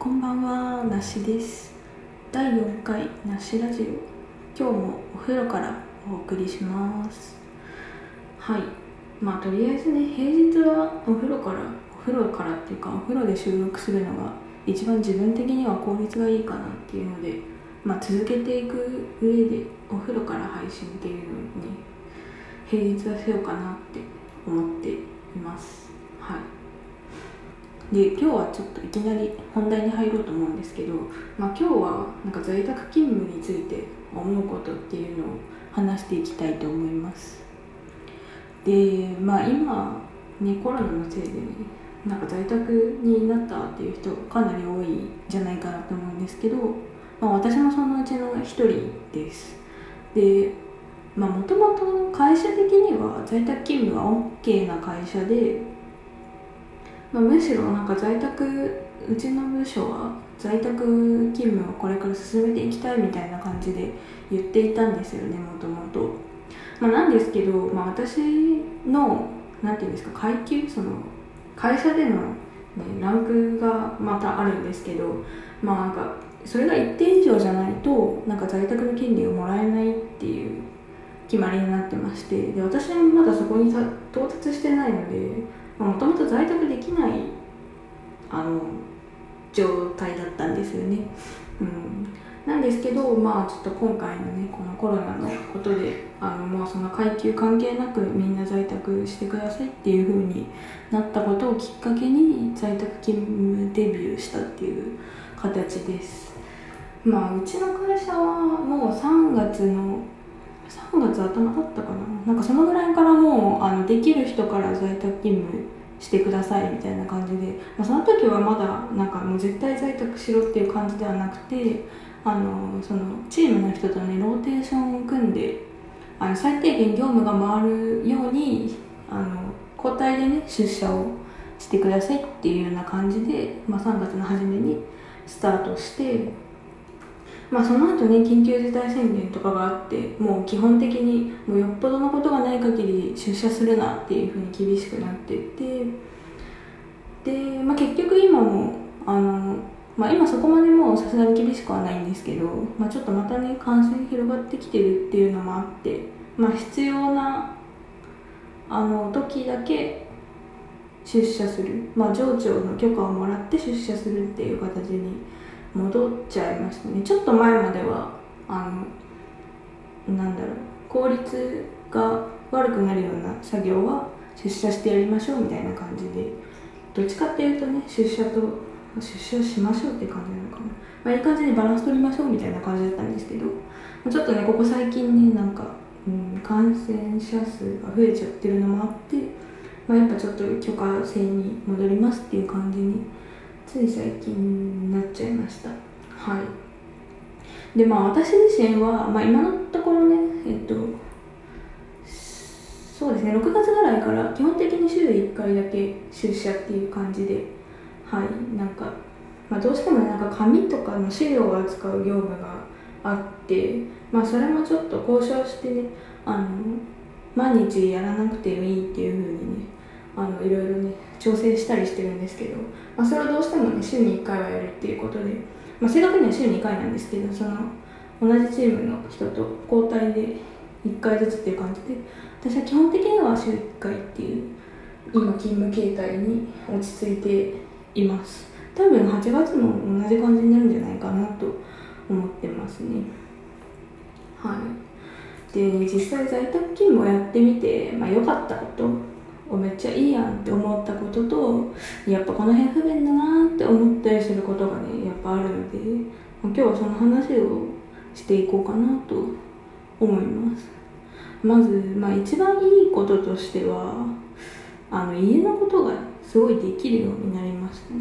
こんばんは、なしです。第4回なしラジオ。今日もお風呂からお送りします。はい。まあ、とりあえずね、平日はお風呂から、お風呂からっていうか、お風呂で収録するのが一番自分的には効率がいいかなっていうので、まあ、続けていく上で、お風呂から配信っていうのに、平日はしようかなって思っています。はい。で今日はちょっといきなり本題に入ろうと思うんですけど、まあ、今日はなんか在宅勤務について思うことっていうのを話していきたいと思います。でまあ今ねコロナのせいでねなんか在宅になったっていう人かなり多いんじゃないかなと思うんですけど、まあ、私もそのうちの一人です。でもともと会社的には在宅勤務が OK な会社でまあ、むしろなんか在宅うちの部署は在宅勤務をこれから進めていきたいみたいな感じで言っていたんですよねもともと。まあ、なんですけど、まあ、私のなんていうんですか階級その会社での、ね、ランクがまたあるんですけどまあなんかそれが一定以上じゃないとなんか在宅の権利をもらえないっていう決まりになってましてで私はまだそこに到達してないので。もともと在宅きないあの状態だったんですよね、うん、なんですけどまあちょっと今回のねこのコロナのことであのもうその階級関係なくみんな在宅してくださいっていう風になったことをきっかけに在宅勤務デビューしたっていう形です。まあうちの会社はもう3月の3月頭だったかな。なんかそのぐらいからもうあのできる人から在宅勤務してくださいみたいな感じで、まあ、その時はまだなんかもう絶対在宅しろっていう感じではなくてあのそのチームの人とねローテーションを組んであの最低限業務が回るようにあの交代でね出社をしてくださいっていうような感じで、まあ、3月の初めにスタートしてまあ、その後ね緊急事態宣言とかがあってもう基本的にもうよっぽどのことがない限り出社するなっていうふうに厳しくなっててで、まあ、結局今もあの、まあ、今そこまでもうさすがに厳しくはないんですけど、まあ、ちょっとまたね感染広がってきてるっていうのもあって、まあ、必要なあの時だけ出社する、まあ、上長の許可をもらって出社するっていう形に戻っちゃいましたね。ちょっと前まではあのなんだろう効率が悪くなるような作業は出社してやりましょうみたいな感じでどっちかっていうとね出社と出社しましょうって感じなのかな、まあ、いい感じにバランス取りましょうみたいな感じだったんですけどちょっとねここ最近ねなんか、うん、感染者数が増えちゃってるのもあって、まあ、やっぱちょっと許可制に戻りますっていう感じについ最近なっちゃいました。はい。でまあ私自身は、まあ、今のところねえっとそうですね6月ぐらいから基本的に週1回だけ出社っていう感じではい。なんか、まあ、どうしてもなんか紙とかの資料を扱う業務があってまあそれもちょっと交渉してねあの毎日やらなくてもいいっていうふうにねあのいろいろね調整したりしてるんですけど、まあ、それはどうしてもね週に1回はやるっていうことで、まあ、正確には週に2回なんですけどその同じチームの人と交代で1回ずつっていう感じで私は基本的には週1回っていう今勤務形態に落ち着いています。多分8月も同じ感じになるんじゃないかなと思ってますね。はい。で実際在宅勤務をやってみて、まあ、良かったこと。めっちゃいいやんって思ったこととやっぱこの辺不便だなって思ったりすることがねやっぱあるので今日はその話をしていこうかなと思います。まず、まあ、一番いいこととしてはあの家のことがすごいできるようになりましたね。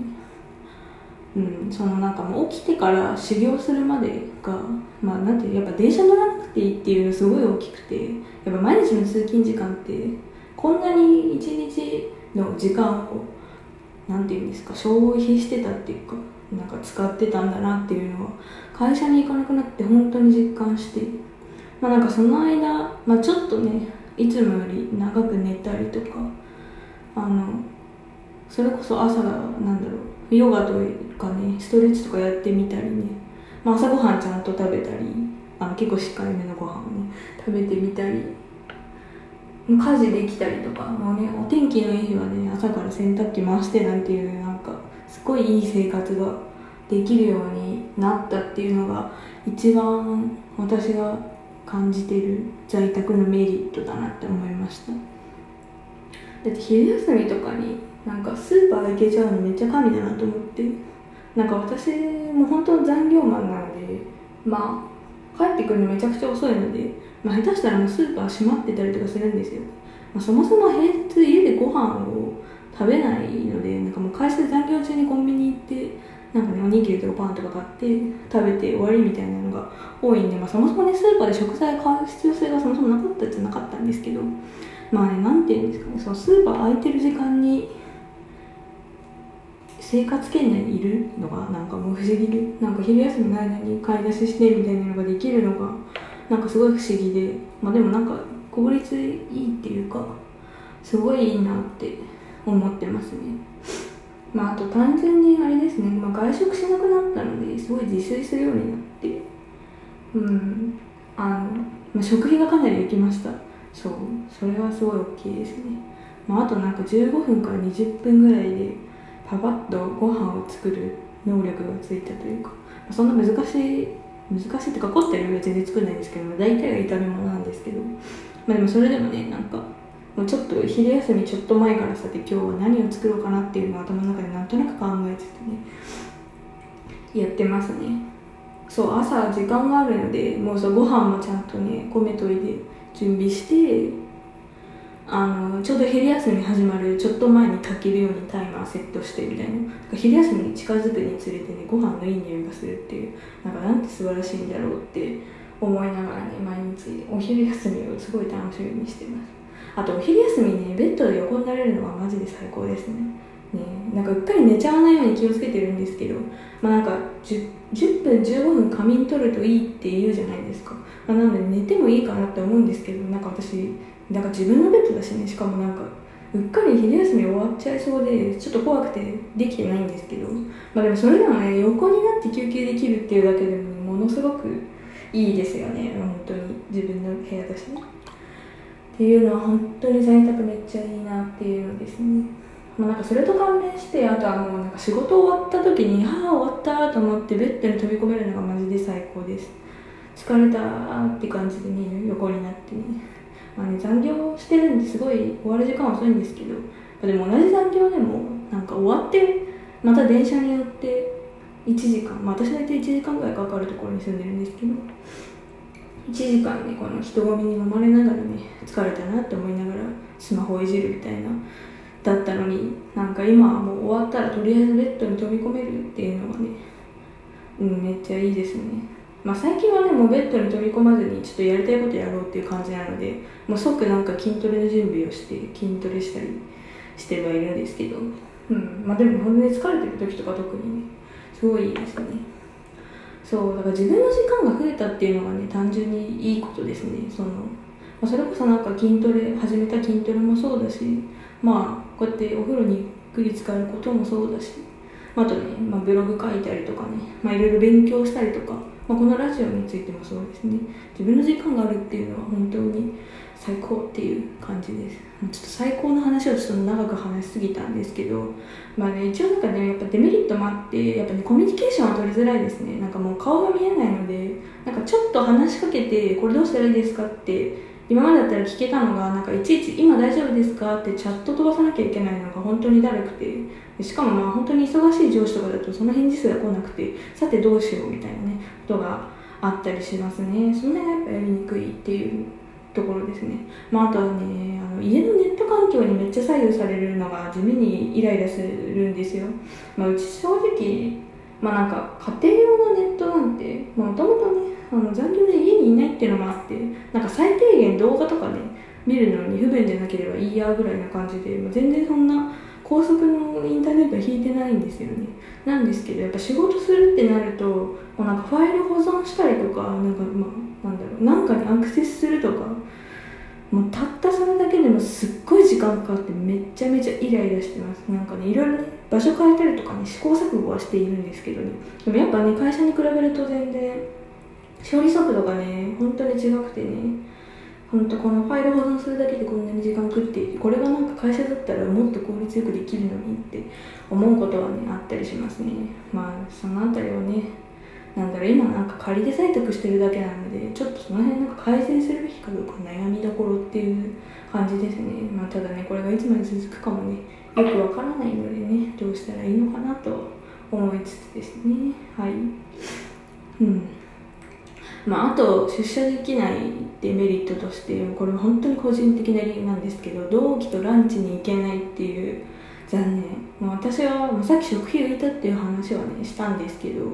うん、そのなんかもう起きてから修行するまでがまあなんていうやっぱ電車乗らなくていいっていうのすごい大きくてやっぱ毎日の通勤時間ってこんなに一日の時間をなんていうんですか消費してたっていうかなんか使ってたんだなっていうのは会社に行かなくなって本当に実感してまあなんかその間、まあ、ちょっとねいつもより長く寝たりとかあのそれこそ朝がなんだろうヨガとかねストレッチとかやってみたりね、まあ、朝ごはんちゃんと食べたりあの結構しっかりめのご飯をね食べてみたり家事できたりとか。もうねお天気のいい日はね朝から洗濯機回してなんていうなんかすごいいい生活ができるようになったっていうのが一番私が感じてる在宅のメリットだなって思いました。だって昼休みとかになんかスーパー行けちゃうのめっちゃ神だなと思って。なんか私も本当残業マンなのでまあ帰ってくるのめちゃくちゃ遅いので、まあ、下手したらもうスーパー閉まってたりとかするんですよ、まあ、そもそも平日家でご飯を食べないのでなんかもう会社で残業中にコンビニ行ってなんかねおにぎりとかパンとか買って食べて終わりみたいなのが多いんで、まあ、そもそもねスーパーで食材買う必要性がそもそもなかったじゃなかったんですけどまあねなんていうんですかねそのスーパー空いてる時間に生活圏内にいるのがなんかもう不思議でなんか昼休みの間に買い出ししてみたいなのができるのがなんかすごい不思議でまあでもなんか効率いいっていうかすごいいいなって思ってますね。まあ、あと単純にあれですね、まあ、外食しなくなったのですごい自炊するようになってうんあの、まあ、食費がかなり浮きました。そうそれはすごい大きいですね、まあ、あとなんか15分から20分ぐらいでパパッとご飯を作る能力がついたというか、まあ、そんな難しい難しいってか凝った料理は全然作んないんですけど大体が炒め物なんですけど。まあでもそれでもねなんかもうちょっと昼休みちょっと前からさて今日は何を作ろうかなっていうのを頭の中でなんとなく考えててね。やってますね。そう朝時間があるのでもうそうご飯もちゃんとね米といで準備してあのちょうど昼休み始まるちょっと前に炊けるようにタイマーセットしてみたいな。昼休みに近づくにつれてねご飯のいい匂いがするっていうなんかなんて素晴らしいんだろうって思いながらね毎日お昼休みをすごい楽しみにしてます。あとお昼休みねベッドで横になれるのはマジで最高ですね。ね。なんかうっかり寝ちゃわないように気をつけてるんですけどまあなんか 10, 10分15分仮眠取るといいって言うじゃないですか、まあ、なので寝てもいいかなって思うんですけどなんか私なんか自分のベッドだしね。しかもなんかうっかり昼休み終わっちゃいそうでちょっと怖くてできてないんですけど。まあでもそれでもね横になって休憩できるっていうだけでも、ものすごくいいですよね。本当に。自分の部屋だしね。っていうのは本当に在宅めっちゃいいなっていうのですね。まあ、なんかそれと関連してあとはもうなんか仕事終わった時に「はあ終わった」と思ってベッドに飛び込めるのがマジで最高です。疲れたって感じでね横になってね,、まあね、残業してるんですごい終わる時間遅いんですけどでも同じ残業でもなんか終わってまた電車に乗って1時間、まあ、私大体1時間ぐらいかかるところに住んでるんですけど1時間ねこの人混みに飲まれながらね疲れたなって思いながらスマホをいじるみたいなだったのになんか今はもう終わったらとりあえずベッドに飛び込めるっていうのがねうんめっちゃいいですね。まあ最近はねもうベッドに飛び込まずにちょっとやりたいことやろうっていう感じなのでもう即なんか筋トレの準備をして筋トレしたりしてはいるんですけどうんまあでも本当に疲れてる時とか特にねすごいいいですね。そうだから自分の時間が増えたっていうのがね単純にいいことですね。その、まあ、それこそなんか筋トレ始めた筋トレもそうだしまあこうやってお風呂にゆっくり使えることもそうだしあとね、まあ、ブログ書いたりとかね、まあ、いろいろ勉強したりとか、まあ、このラジオについてもそうですね。自分の時間があるっていうのは本当に最高っていう感じです。ちょっと最高の話をちょっと長く話しすぎたんですけどまあね一応なんかねやっぱデメリットもあってやっぱねコミュニケーションは取りづらいですね。なんかもう顔が見えないのでなんかちょっと話しかけてこれどうしたらいいですかって今までだったら聞けたのがなんかいちいち「今大丈夫ですか?」ってチャット飛ばさなきゃいけないのが本当にだるくてしかもまあ本当に忙しい上司とかだとその返事すら来なくてさてどうしようみたいなねことがあったりしますねその辺がやっぱやりにくいっていうところですね、まあ、あとはねあの家のネット環境にめっちゃ左右されるのが地味にイライラするんですよ、まあ、うち正直まあなんか家庭用のネットなんてもともとねあの残業で家にいないっていうのもあってなんか最低限動画とかね見るのに不便でなければいいやぐらいな感じで、まあ、全然そんな高速のインターネットは引いてないんですよね。なんですけどやっぱ仕事するってなるともうなんかファイル保存したりとかなんかまあなんだろうなんかにアクセスするとかもうたったそれだけでもすっごい時間かかってめちゃめちゃイライラしてます。なんかねいろいろね場所変えたりとかね試行錯誤はしているんですけどね。でもやっぱね会社に比べると全然処理速度がね本当に違くてね本当このファイル保存するだけでこんなに時間食っていてこれがなんか会社だったらもっと効率よくできるのにって思うことはねあったりしますね。まあそのあたりをねなんだろう今なんか仮で採択してるだけなのでちょっとその辺なんか改善するべきかどうか悩みどころっていう感じですね。まあただねこれがいつまで続くかもねよくわからないのでねどうしたらいいのかなと思いつつですね。はい。うん。まあ、あと出社できないデメリットとしてこれは本当に個人的な理由なんですけど同期とランチに行けないっていう残念、まあ、私は、さっき食費浮いたっていう話はねしたんですけど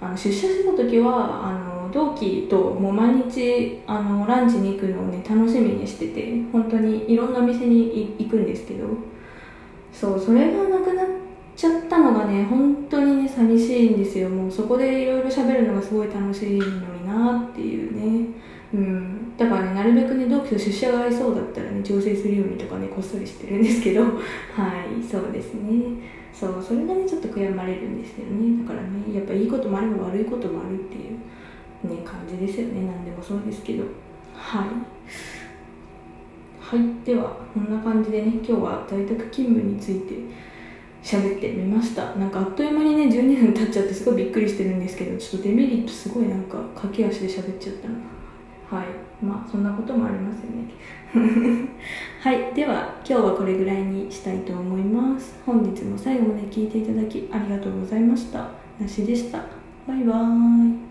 あの出社してた時はあの同期ともう毎日あのランチに行くのをね楽しみにしてて本当にいろんなお店に行くんですけどそうそれがなくなっちゃったのがね本当にね寂しいんですよ。もうそこでいろいろ喋るのがすごい楽しいのなっていうね。うん。だからねなるべくね同期と出社が合いそうだったらね調整するようにとかねこっそりしてるんですけど。はいそうですね。そうそれがねちょっと悔やまれるんですよね。だからねやっぱいいこともあれば悪いこともあるっていうね感じですよね何でもそうですけど。はい。はい。ではこんな感じでね今日は在宅勤務について喋ってみました。なんかあっという間にね12分経っちゃってすごいびっくりしてるんですけどちょっとデメリットすごいなんか駆け足で喋っちゃったな。はい。まあそんなこともありますよね。はい。では今日はこれぐらいにしたいと思います。本日も最後まで聞いていただきありがとうございました。なしでした。バイバーイ。